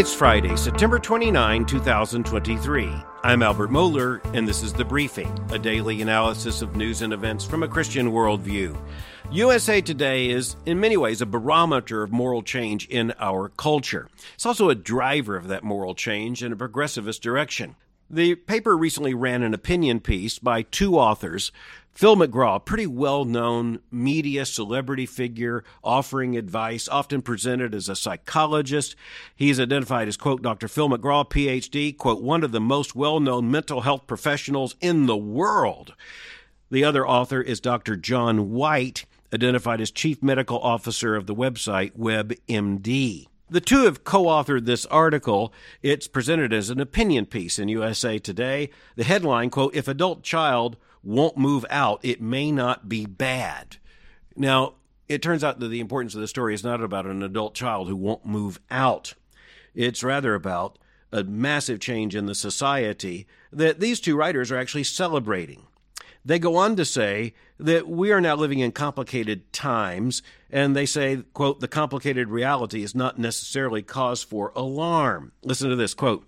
It's Friday, September 29, 2023. I'm Albert Mohler, and this is The Briefing, a daily analysis of news and events from a Christian worldview. USA Today is, in many ways, a barometer of moral change in our culture. It's also a driver of that moral change in a progressivist direction. The paper recently ran an opinion piece by two authors Phil McGraw, a pretty well known media celebrity figure, offering advice, often presented as a psychologist. He's identified as, quote, Dr. Phil McGraw, PhD, quote, one of the most well known mental health professionals in the world. The other author is Dr. John Whyte, identified as Chief Medical Officer of the website WebMD. The two have co authored this article. It's presented as an opinion piece in USA Today. The headline, quote, If adult child won't move out, it may not be bad. Now, it turns out that the importance of the story is not about an adult child who won't move out. It's rather about a massive change in the society that these two writers are actually celebrating. They go on to say that we are now living in complicated times, and they say, quote, the complicated reality is not necessarily cause for alarm. Listen to this, quote,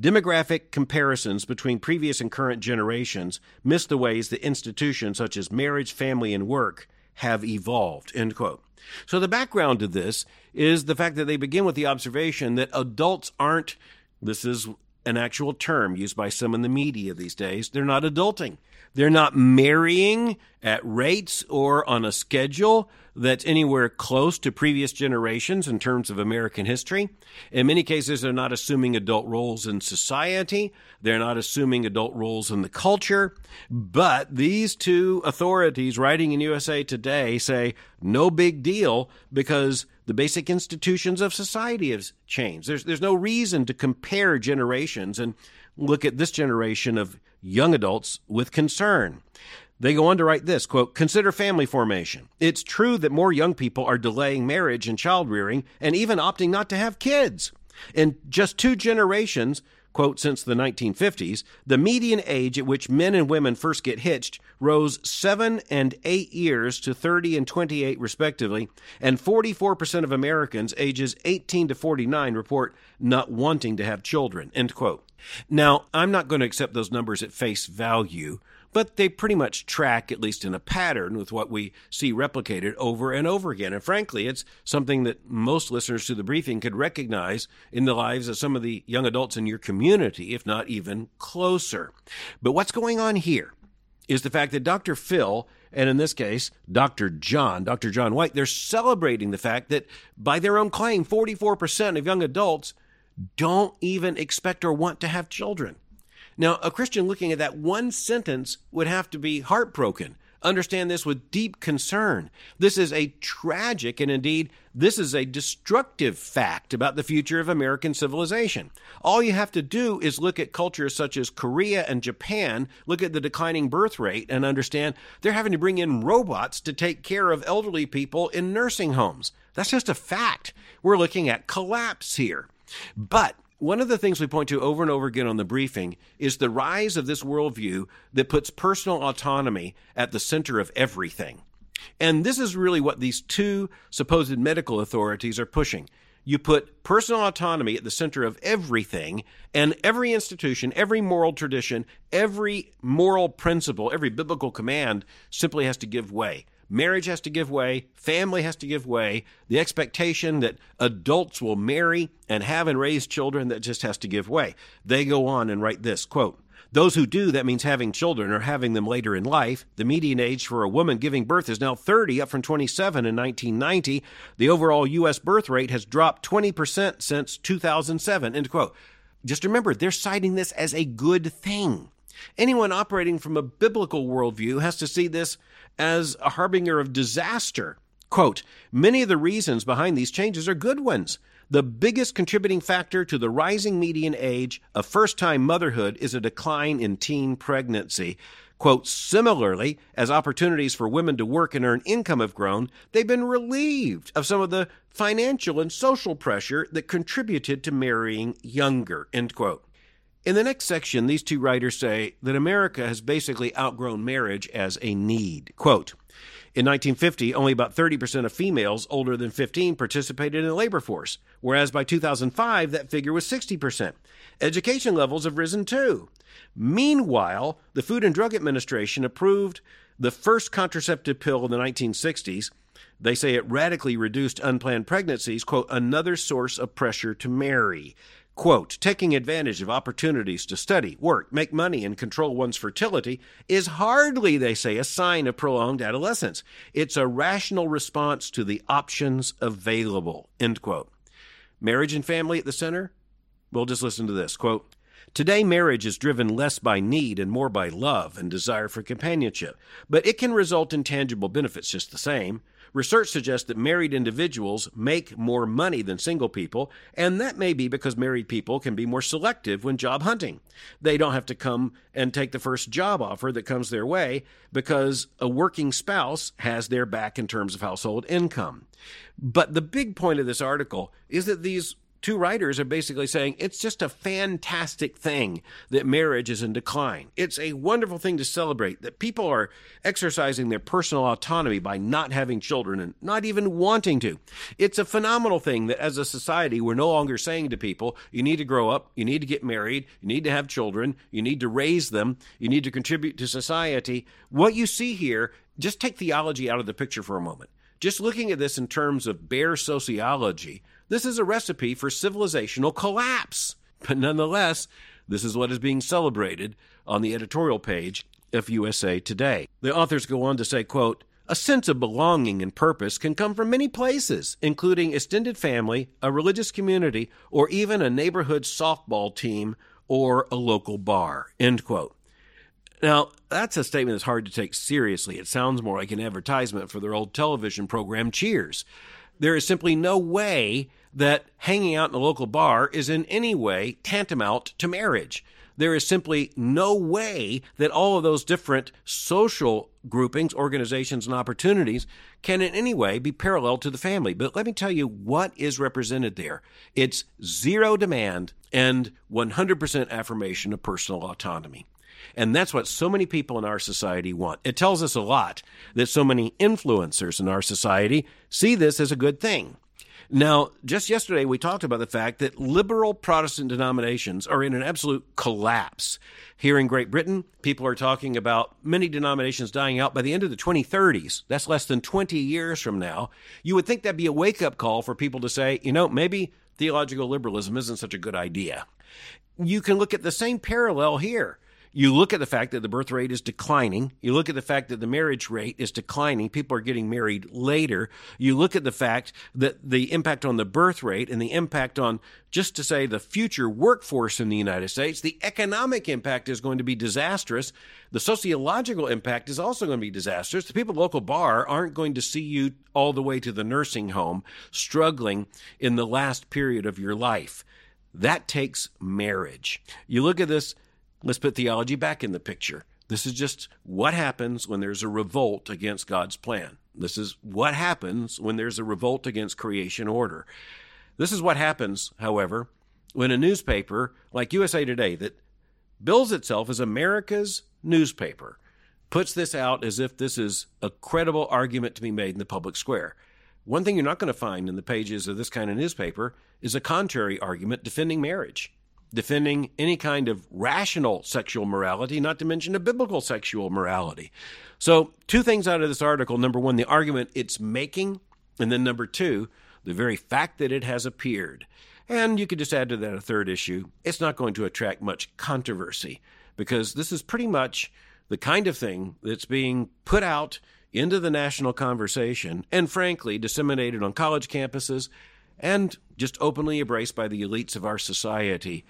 demographic comparisons between previous and current generations miss the ways that institutions such as marriage, family, and work have evolved, end quote. So the background to this is the fact that they begin with the observation that adults aren't, this is an actual term used by some in the media these days, they're not adulting. They're not marrying at rates or on a schedule that's anywhere close to previous generations in terms of American history. In many cases, they're not assuming adult roles in society. They're not assuming adult roles in the culture. But these two authorities writing in USA Today say no big deal because the basic institutions of society have changed. There's, there's no reason to compare generations and look at this generation of young adults with concern. They go on to write this quote, consider family formation. It's true that more young people are delaying marriage and child rearing and even opting not to have kids. In just two generations, quote, since the 1950s, the median age at which men and women first get hitched rose seven and eight years to 30 and 28, respectively, and 44% of Americans ages 18 to 49 report not wanting to have children, end quote. Now, I'm not going to accept those numbers at face value, but they pretty much track, at least in a pattern, with what we see replicated over and over again. And frankly, it's something that most listeners to the briefing could recognize in the lives of some of the young adults in your community, if not even closer. But what's going on here is the fact that Dr. Phil and in this case, Dr. John, Dr. John Whyte, they're celebrating the fact that by their own claim, 44% of young adults don't even expect or want to have children. Now, a Christian looking at that one sentence would have to be heartbroken. Understand this with deep concern. This is a tragic and indeed this is a destructive fact about the future of American civilization. All you have to do is look at cultures such as Korea and Japan, look at the declining birth rate, and understand they're having to bring in robots to take care of elderly people in nursing homes. That's just a fact. We're looking at collapse here. But one of the things we point to over and over again on the briefing is the rise of this worldview that puts personal autonomy at the center of everything. And this is really what these two supposed medical authorities are pushing. You put personal autonomy at the center of everything, and every institution, every moral tradition, every moral principle, every biblical command simply has to give way. Marriage has to give way, family has to give way, the expectation that adults will marry and have and raise children that just has to give way. They go on and write this quote, those who do, that means having children or having them later in life. The median age for a woman giving birth is now 30, up from 27 in 1990. The overall U.S. birth rate has dropped 20% since 2007. End quote. Just remember, they're citing this as a good thing. Anyone operating from a biblical worldview has to see this as a harbinger of disaster. Quote, many of the reasons behind these changes are good ones. The biggest contributing factor to the rising median age of first time motherhood is a decline in teen pregnancy. Quote, similarly, as opportunities for women to work and earn income have grown, they've been relieved of some of the financial and social pressure that contributed to marrying younger, end quote. In the next section, these two writers say that America has basically outgrown marriage as a need. Quote, In 1950, only about 30% of females older than 15 participated in the labor force, whereas by 2005, that figure was 60%. Education levels have risen too. Meanwhile, the Food and Drug Administration approved the first contraceptive pill in the 1960s. They say it radically reduced unplanned pregnancies, quote, another source of pressure to marry. Quote, taking advantage of opportunities to study, work, make money, and control one's fertility is hardly, they say, a sign of prolonged adolescence. It's a rational response to the options available, end quote. Marriage and family at the center? We'll just listen to this. Quote, Today, marriage is driven less by need and more by love and desire for companionship, but it can result in tangible benefits just the same. Research suggests that married individuals make more money than single people, and that may be because married people can be more selective when job hunting. They don't have to come and take the first job offer that comes their way because a working spouse has their back in terms of household income. But the big point of this article is that these two writers are basically saying it's just a fantastic thing that marriage is in decline. It's a wonderful thing to celebrate that people are exercising their personal autonomy by not having children and not even wanting to. It's a phenomenal thing that as a society, we're no longer saying to people, you need to grow up, you need to get married, you need to have children, you need to raise them, you need to contribute to society. What you see here, just take theology out of the picture for a moment. Just looking at this in terms of bare sociology, this is a recipe for civilizational collapse. But nonetheless, this is what is being celebrated on the editorial page of USA Today. The authors go on to say, quote, a sense of belonging and purpose can come from many places, including extended family, a religious community, or even a neighborhood softball team or a local bar. End quote. Now, that's a statement that's hard to take seriously. It sounds more like an advertisement for their old television program, Cheers. There is simply no way that hanging out in a local bar is in any way tantamount to marriage. There is simply no way that all of those different social groupings, organizations, and opportunities can in any way be parallel to the family. But let me tell you what is represented there it's zero demand and 100% affirmation of personal autonomy. And that's what so many people in our society want. It tells us a lot that so many influencers in our society see this as a good thing. Now, just yesterday, we talked about the fact that liberal Protestant denominations are in an absolute collapse. Here in Great Britain, people are talking about many denominations dying out by the end of the 2030s. That's less than 20 years from now. You would think that'd be a wake up call for people to say, you know, maybe theological liberalism isn't such a good idea. You can look at the same parallel here. You look at the fact that the birth rate is declining. You look at the fact that the marriage rate is declining. People are getting married later. You look at the fact that the impact on the birth rate and the impact on, just to say, the future workforce in the United States, the economic impact is going to be disastrous. The sociological impact is also going to be disastrous. The people at local bar aren't going to see you all the way to the nursing home struggling in the last period of your life. That takes marriage. You look at this Let's put theology back in the picture. This is just what happens when there's a revolt against God's plan. This is what happens when there's a revolt against creation order. This is what happens, however, when a newspaper like USA Today that bills itself as America's newspaper puts this out as if this is a credible argument to be made in the public square. One thing you're not going to find in the pages of this kind of newspaper is a contrary argument defending marriage defending any kind of rational sexual morality, not to mention a biblical sexual morality. So, two things out of this article. Number one, the argument it's making. And then number two, the very fact that it has appeared. And you could just add to that a third issue. It's not going to attract much controversy because this is pretty much the kind of thing that's being put out into the national conversation and, frankly, disseminated on college campuses and just openly embraced by the elites of our society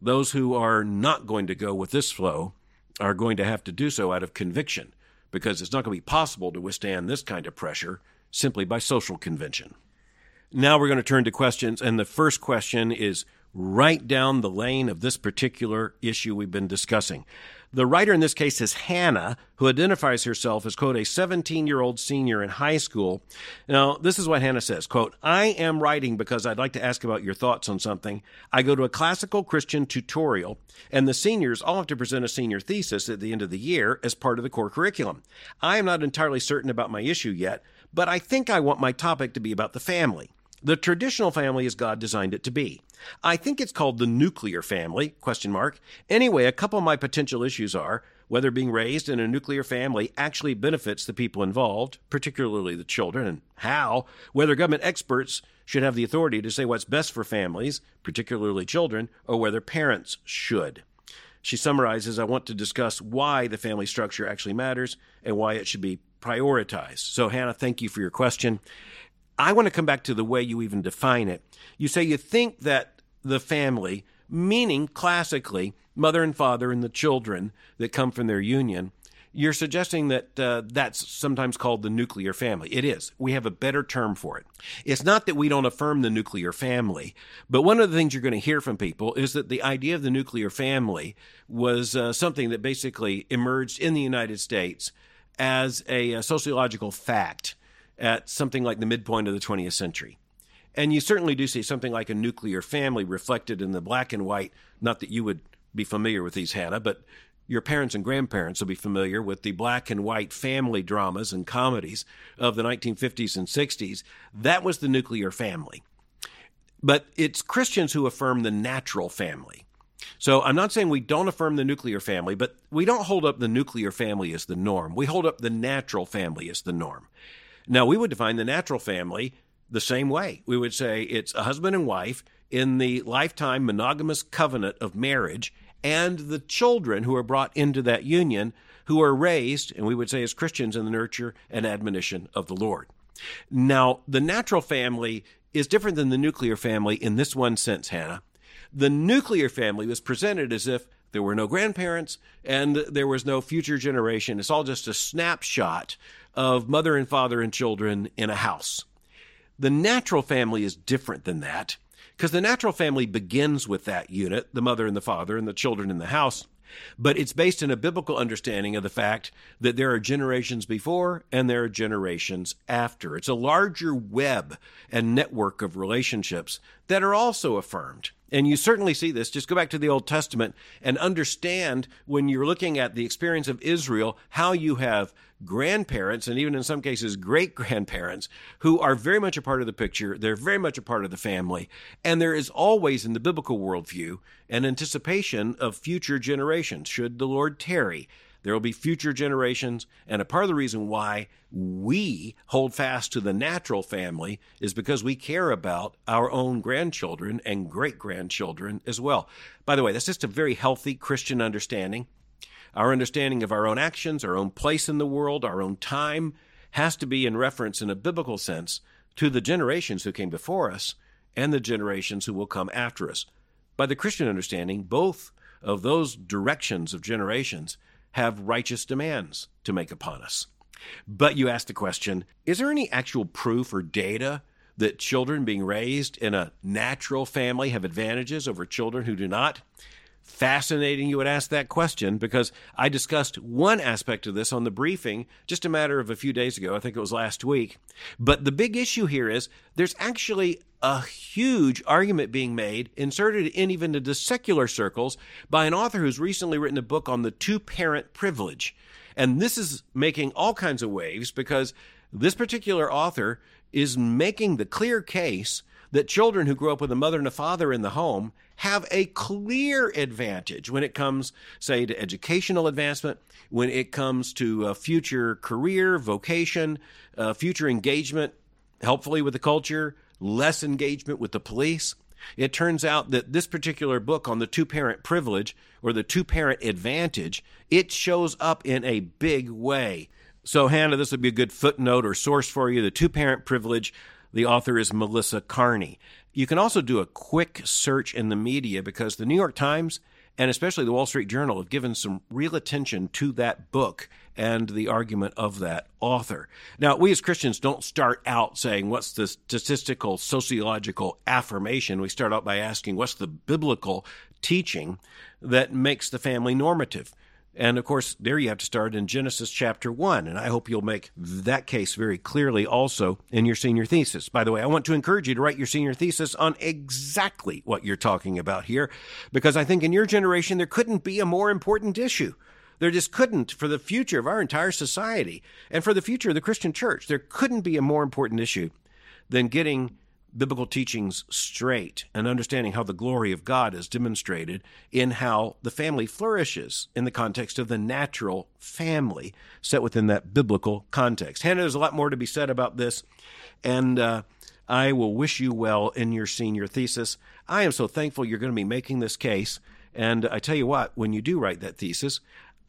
those who are not going to go with this flow are going to have to do so out of conviction because it's not going to be possible to withstand this kind of pressure simply by social convention. Now we're going to turn to questions, and the first question is right down the lane of this particular issue we've been discussing. The writer in this case is Hannah, who identifies herself as, quote, a 17 year old senior in high school. Now, this is what Hannah says, quote, I am writing because I'd like to ask about your thoughts on something. I go to a classical Christian tutorial, and the seniors all have to present a senior thesis at the end of the year as part of the core curriculum. I am not entirely certain about my issue yet, but I think I want my topic to be about the family. The traditional family as God designed it to be. I think it's called the nuclear family, question mark. Anyway, a couple of my potential issues are whether being raised in a nuclear family actually benefits the people involved, particularly the children, and how, whether government experts should have the authority to say what's best for families, particularly children, or whether parents should. She summarizes I want to discuss why the family structure actually matters and why it should be prioritized. So, Hannah, thank you for your question. I want to come back to the way you even define it. You say you think that the family, meaning classically mother and father and the children that come from their union, you're suggesting that uh, that's sometimes called the nuclear family. It is. We have a better term for it. It's not that we don't affirm the nuclear family, but one of the things you're going to hear from people is that the idea of the nuclear family was uh, something that basically emerged in the United States as a, a sociological fact at something like the midpoint of the 20th century. And you certainly do see something like a nuclear family reflected in the black and white. Not that you would be familiar with these, Hannah, but your parents and grandparents will be familiar with the black and white family dramas and comedies of the 1950s and 60s. That was the nuclear family. But it's Christians who affirm the natural family. So I'm not saying we don't affirm the nuclear family, but we don't hold up the nuclear family as the norm. We hold up the natural family as the norm. Now, we would define the natural family the same way. We would say it's a husband and wife in the lifetime monogamous covenant of marriage and the children who are brought into that union who are raised, and we would say as Christians, in the nurture and admonition of the Lord. Now, the natural family is different than the nuclear family in this one sense, Hannah. The nuclear family was presented as if there were no grandparents and there was no future generation. It's all just a snapshot of mother and father and children in a house. The natural family is different than that because the natural family begins with that unit, the mother and the father and the children in the house. But it's based in a biblical understanding of the fact that there are generations before and there are generations after. It's a larger web and network of relationships that are also affirmed. And you certainly see this. Just go back to the Old Testament and understand when you're looking at the experience of Israel, how you have grandparents and even in some cases great grandparents who are very much a part of the picture. They're very much a part of the family. And there is always in the biblical worldview an anticipation of future generations should the Lord tarry. There will be future generations. And a part of the reason why we hold fast to the natural family is because we care about our own grandchildren and great grandchildren as well. By the way, that's just a very healthy Christian understanding. Our understanding of our own actions, our own place in the world, our own time has to be in reference in a biblical sense to the generations who came before us and the generations who will come after us. By the Christian understanding, both of those directions of generations have righteous demands to make upon us. But you ask the question is there any actual proof or data that children being raised in a natural family have advantages over children who do not? Fascinating you would ask that question because I discussed one aspect of this on the briefing just a matter of a few days ago. I think it was last week. But the big issue here is there's actually a huge argument being made, inserted in even into secular circles, by an author who's recently written a book on the two parent privilege. And this is making all kinds of waves because this particular author is making the clear case that children who grow up with a mother and a father in the home have a clear advantage when it comes, say, to educational advancement, when it comes to uh, future career, vocation, uh, future engagement, helpfully with the culture, less engagement with the police. It turns out that this particular book on the two parent privilege or the two parent advantage, it shows up in a big way. So, Hannah, this would be a good footnote or source for you. The two parent privilege the author is Melissa Kearney. You can also do a quick search in the media because the New York Times and especially the Wall Street Journal have given some real attention to that book and the argument of that author. Now, we as Christians don't start out saying, What's the statistical, sociological affirmation? We start out by asking, What's the biblical teaching that makes the family normative? And of course, there you have to start in Genesis chapter 1. And I hope you'll make that case very clearly also in your senior thesis. By the way, I want to encourage you to write your senior thesis on exactly what you're talking about here, because I think in your generation, there couldn't be a more important issue. There just couldn't for the future of our entire society and for the future of the Christian church. There couldn't be a more important issue than getting biblical teachings straight and understanding how the glory of God is demonstrated in how the family flourishes in the context of the natural family set within that biblical context. Hannah, there's a lot more to be said about this, and uh, I will wish you well in your senior thesis. I am so thankful you're going to be making this case. And I tell you what, when you do write that thesis,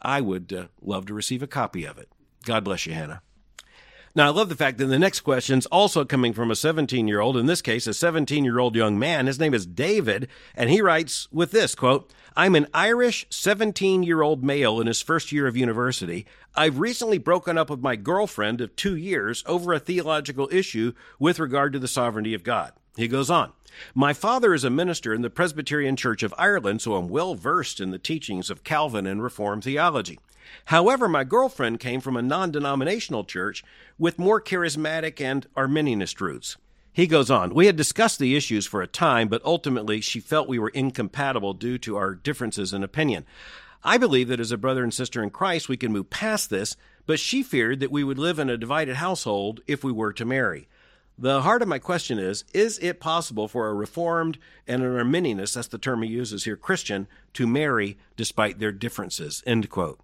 I would uh, love to receive a copy of it. God bless you, Hannah. Now, I love the fact that the next question is also coming from a 17 year old, in this case, a 17 year old young man. His name is David, and he writes with this quote, I'm an Irish 17 year old male in his first year of university. I've recently broken up with my girlfriend of two years over a theological issue with regard to the sovereignty of God. He goes on. My father is a minister in the Presbyterian Church of Ireland, so I'm well versed in the teachings of Calvin and Reformed theology. However, my girlfriend came from a non denominational church with more charismatic and Arminianist roots. He goes on, We had discussed the issues for a time, but ultimately she felt we were incompatible due to our differences in opinion. I believe that as a brother and sister in Christ, we can move past this, but she feared that we would live in a divided household if we were to marry. The heart of my question is Is it possible for a Reformed and an Arminianist, that's the term he uses here, Christian, to marry despite their differences? End quote.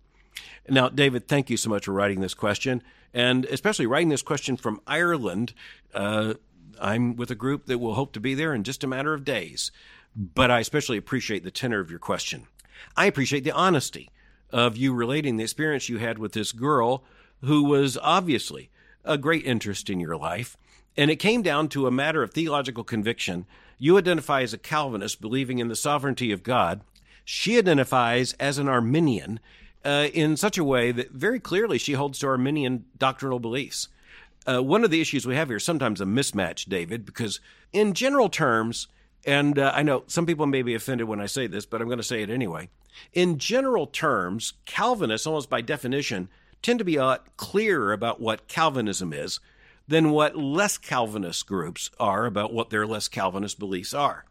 Now, David, thank you so much for writing this question, and especially writing this question from Ireland. Uh, I'm with a group that will hope to be there in just a matter of days, but I especially appreciate the tenor of your question. I appreciate the honesty of you relating the experience you had with this girl who was obviously a great interest in your life. And it came down to a matter of theological conviction. You identify as a Calvinist, believing in the sovereignty of God. She identifies as an Arminian uh, in such a way that very clearly she holds to Arminian doctrinal beliefs. Uh, one of the issues we have here is sometimes a mismatch, David, because in general terms, and uh, I know some people may be offended when I say this, but I'm going to say it anyway. In general terms, Calvinists, almost by definition, tend to be a lot clearer about what Calvinism is than what less Calvinist groups are about what their less Calvinist beliefs are.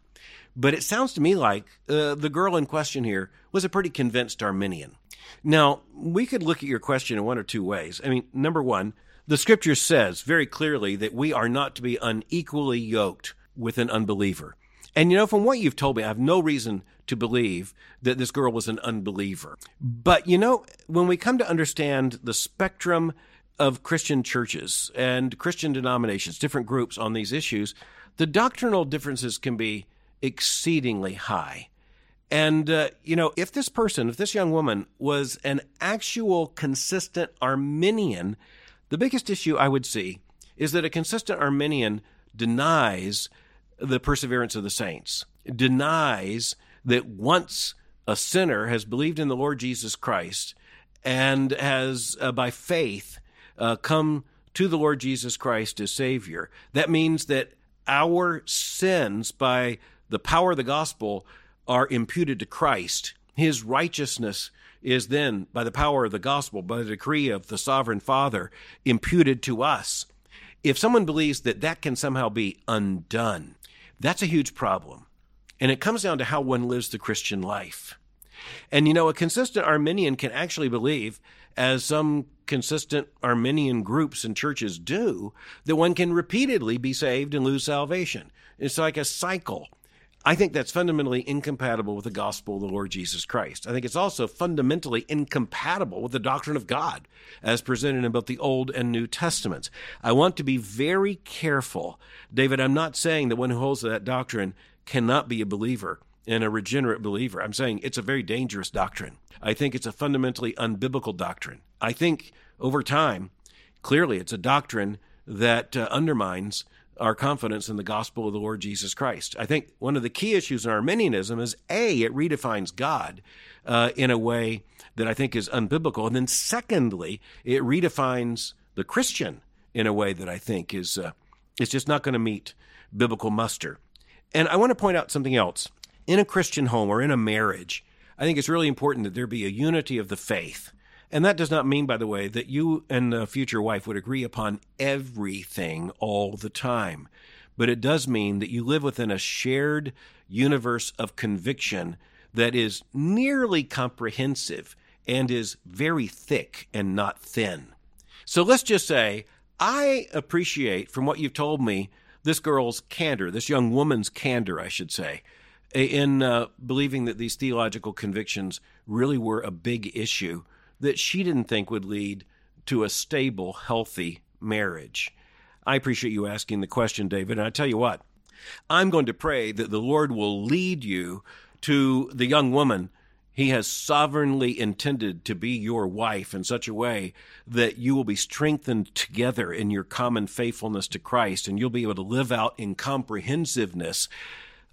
But it sounds to me like uh, the girl in question here was a pretty convinced Arminian. Now, we could look at your question in one or two ways. I mean, number one, the scripture says very clearly that we are not to be unequally yoked with an unbeliever. And you know, from what you've told me, I have no reason to believe that this girl was an unbeliever. But you know, when we come to understand the spectrum of Christian churches and Christian denominations, different groups on these issues, the doctrinal differences can be exceedingly high. And, uh, you know, if this person, if this young woman was an actual consistent Arminian, the biggest issue I would see is that a consistent Arminian denies the perseverance of the saints, denies that once a sinner has believed in the Lord Jesus Christ and has, uh, by faith, uh, come to the Lord Jesus Christ as Savior. That means that our sins, by the power of the gospel, are imputed to Christ. His righteousness is then, by the power of the gospel, by the decree of the sovereign Father, imputed to us. If someone believes that that can somehow be undone, that's a huge problem. And it comes down to how one lives the Christian life. And you know, a consistent Arminian can actually believe, as some consistent Arminian groups and churches do, that one can repeatedly be saved and lose salvation. It's like a cycle. I think that's fundamentally incompatible with the gospel of the Lord Jesus Christ. I think it's also fundamentally incompatible with the doctrine of God as presented in both the Old and New Testaments. I want to be very careful. David, I'm not saying that one who holds to that doctrine cannot be a believer and a regenerate believer. I'm saying it's a very dangerous doctrine. I think it's a fundamentally unbiblical doctrine. I think over time, clearly, it's a doctrine that uh, undermines our confidence in the gospel of the Lord Jesus Christ. I think one of the key issues in Arminianism is A, it redefines God uh, in a way that I think is unbiblical. And then secondly, it redefines the Christian in a way that I think is, uh, is just not going to meet biblical muster. And I want to point out something else in a Christian home or in a marriage, I think it's really important that there be a unity of the faith. And that does not mean, by the way, that you and the future wife would agree upon everything all the time. But it does mean that you live within a shared universe of conviction that is nearly comprehensive and is very thick and not thin. So let's just say I appreciate from what you've told me this girl's candor, this young woman's candor, I should say, in uh, believing that these theological convictions really were a big issue that she didn't think would lead to a stable, healthy marriage. I appreciate you asking the question, David. And I tell you what, I'm going to pray that the Lord will lead you to the young woman he has sovereignly intended to be your wife in such a way that you will be strengthened together in your common faithfulness to Christ, and you'll be able to live out in comprehensiveness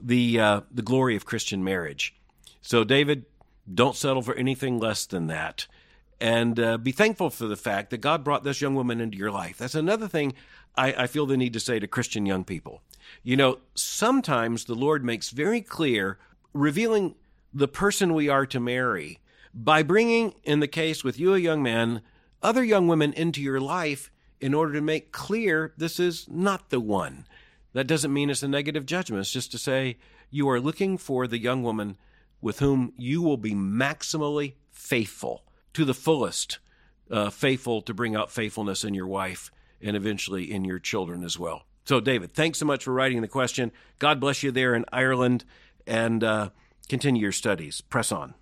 the uh, the glory of Christian marriage. So, David, don't settle for anything less than that, and uh, be thankful for the fact that God brought this young woman into your life. That's another thing I, I feel the need to say to Christian young people. You know, sometimes the Lord makes very clear, revealing the person we are to marry by bringing, in the case with you, a young man, other young women into your life in order to make clear this is not the one. That doesn't mean it's a negative judgment. It's just to say you are looking for the young woman with whom you will be maximally faithful to the fullest, uh, faithful to bring out faithfulness in your wife and eventually in your children as well. So, David, thanks so much for writing the question. God bless you there in Ireland. And, uh, continue your studies. Press on.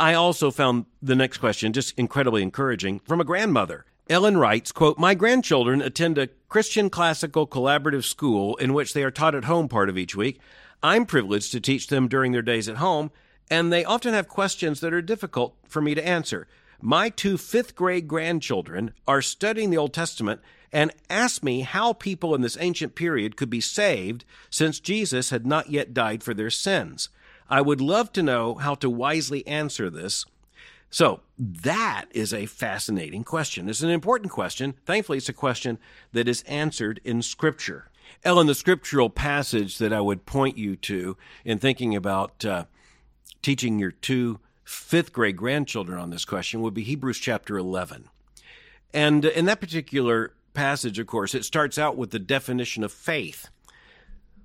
I also found the next question just incredibly encouraging from a grandmother. Ellen writes, quote, My grandchildren attend a Christian classical collaborative school in which they are taught at home part of each week. I'm privileged to teach them during their days at home, and they often have questions that are difficult for me to answer. My two fifth grade grandchildren are studying the Old Testament and ask me how people in this ancient period could be saved since Jesus had not yet died for their sins. I would love to know how to wisely answer this. So, that is a fascinating question. It's an important question. Thankfully, it's a question that is answered in Scripture. Ellen, the scriptural passage that I would point you to in thinking about uh, teaching your two fifth grade grandchildren on this question would be Hebrews chapter 11. And in that particular passage, of course, it starts out with the definition of faith.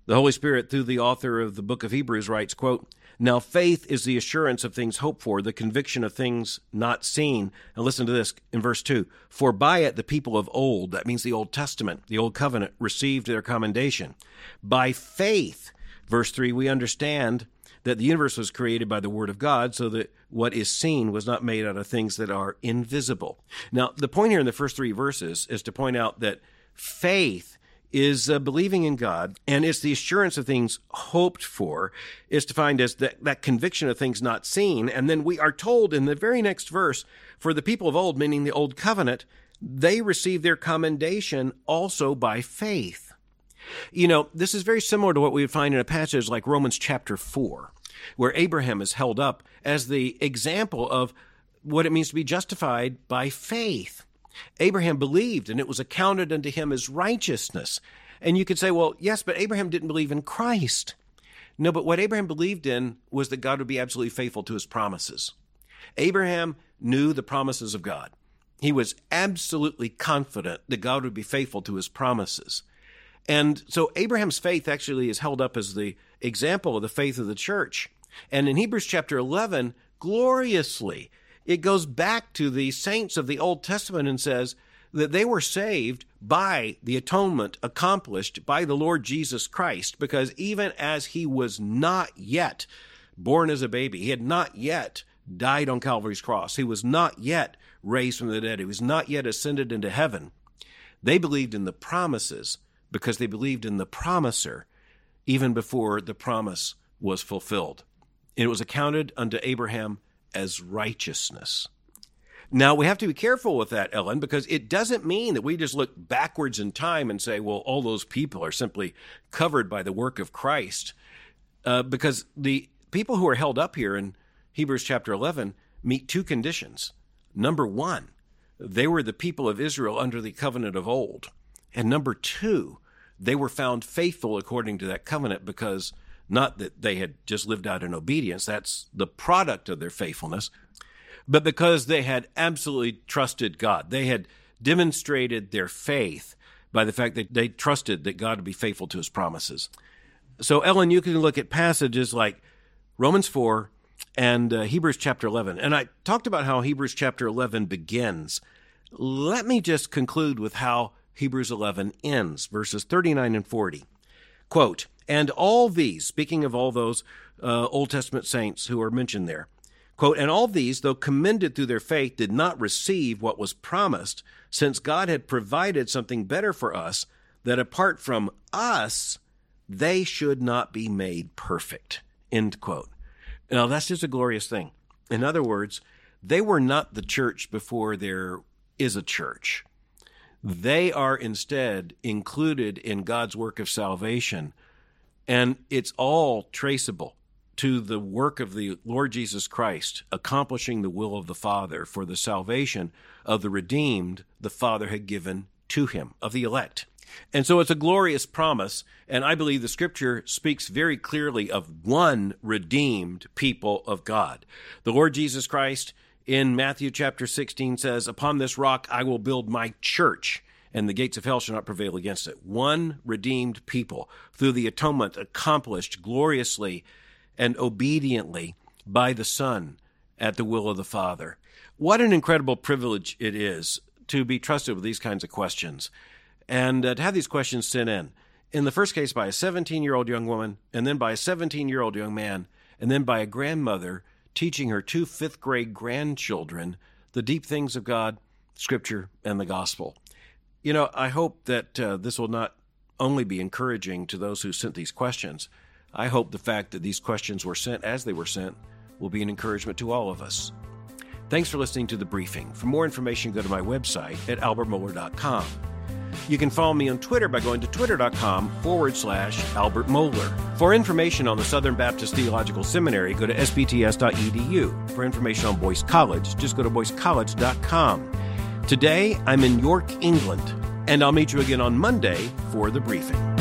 The Holy Spirit, through the author of the book of Hebrews, writes, quote, Now faith is the assurance of things hoped for, the conviction of things not seen. And listen to this in verse 2 For by it the people of old, that means the Old Testament, the Old Covenant, received their commendation. By faith, verse 3, we understand that the universe was created by the Word of God, so that what is seen was not made out of things that are invisible. Now, the point here in the first three verses is to point out that faith is uh, believing in God, and it's the assurance of things hoped for, is defined as that, that conviction of things not seen. And then we are told in the very next verse, for the people of old, meaning the old covenant, they receive their commendation also by faith. You know, this is very similar to what we would find in a passage like Romans chapter 4, where Abraham is held up as the example of what it means to be justified by faith. Abraham believed, and it was accounted unto him as righteousness. And you could say, well, yes, but Abraham didn't believe in Christ. No, but what Abraham believed in was that God would be absolutely faithful to his promises. Abraham knew the promises of God. He was absolutely confident that God would be faithful to his promises. And so Abraham's faith actually is held up as the example of the faith of the church. And in Hebrews chapter 11, gloriously, it goes back to the saints of the Old Testament and says that they were saved by the atonement accomplished by the Lord Jesus Christ, because even as he was not yet born as a baby, he had not yet died on Calvary's cross, he was not yet raised from the dead, he was not yet ascended into heaven. They believed in the promises because they believed in the promiser even before the promise was fulfilled. It was accounted unto Abraham as righteousness. Now, we have to be careful with that, Ellen, because it doesn't mean that we just look backwards in time and say, well, all those people are simply covered by the work of Christ. Uh, because the people who are held up here in Hebrews chapter 11 meet two conditions. Number one, they were the people of Israel under the covenant of old. And number two, they were found faithful according to that covenant because Not that they had just lived out in obedience, that's the product of their faithfulness, but because they had absolutely trusted God. They had demonstrated their faith by the fact that they trusted that God would be faithful to his promises. So, Ellen, you can look at passages like Romans 4 and uh, Hebrews chapter 11. And I talked about how Hebrews chapter 11 begins. Let me just conclude with how Hebrews 11 ends, verses 39 and 40. Quote, and all these, speaking of all those uh, Old Testament saints who are mentioned there, quote, and all these, though commended through their faith, did not receive what was promised, since God had provided something better for us, that apart from us, they should not be made perfect. End quote. Now, that's just a glorious thing. In other words, they were not the church before there is a church. They are instead included in God's work of salvation. And it's all traceable to the work of the Lord Jesus Christ accomplishing the will of the Father for the salvation of the redeemed the Father had given to him, of the elect. And so it's a glorious promise. And I believe the scripture speaks very clearly of one redeemed people of God. The Lord Jesus Christ in Matthew chapter 16 says, Upon this rock I will build my church, and the gates of hell shall not prevail against it. One redeemed people through the atonement accomplished gloriously and obediently by the Son at the will of the Father. What an incredible privilege it is to be trusted with these kinds of questions and uh, to have these questions sent in. In the first case, by a 17 year old young woman, and then by a 17 year old young man, and then by a grandmother teaching her two fifth grade grandchildren the deep things of God, Scripture, and the gospel. You know, I hope that uh, this will not only be encouraging to those who sent these questions. I hope the fact that these questions were sent as they were sent will be an encouragement to all of us. Thanks for listening to the briefing. For more information, go to my website at albertmohler.com. You can follow me on Twitter by going to twitter.com forward slash Albert Mohler. For information on the Southern Baptist Theological Seminary, go to sbts.edu. For information on Boyce College, just go to boycecollege.com. Today, I'm in York, England, and I'll meet you again on Monday for the briefing.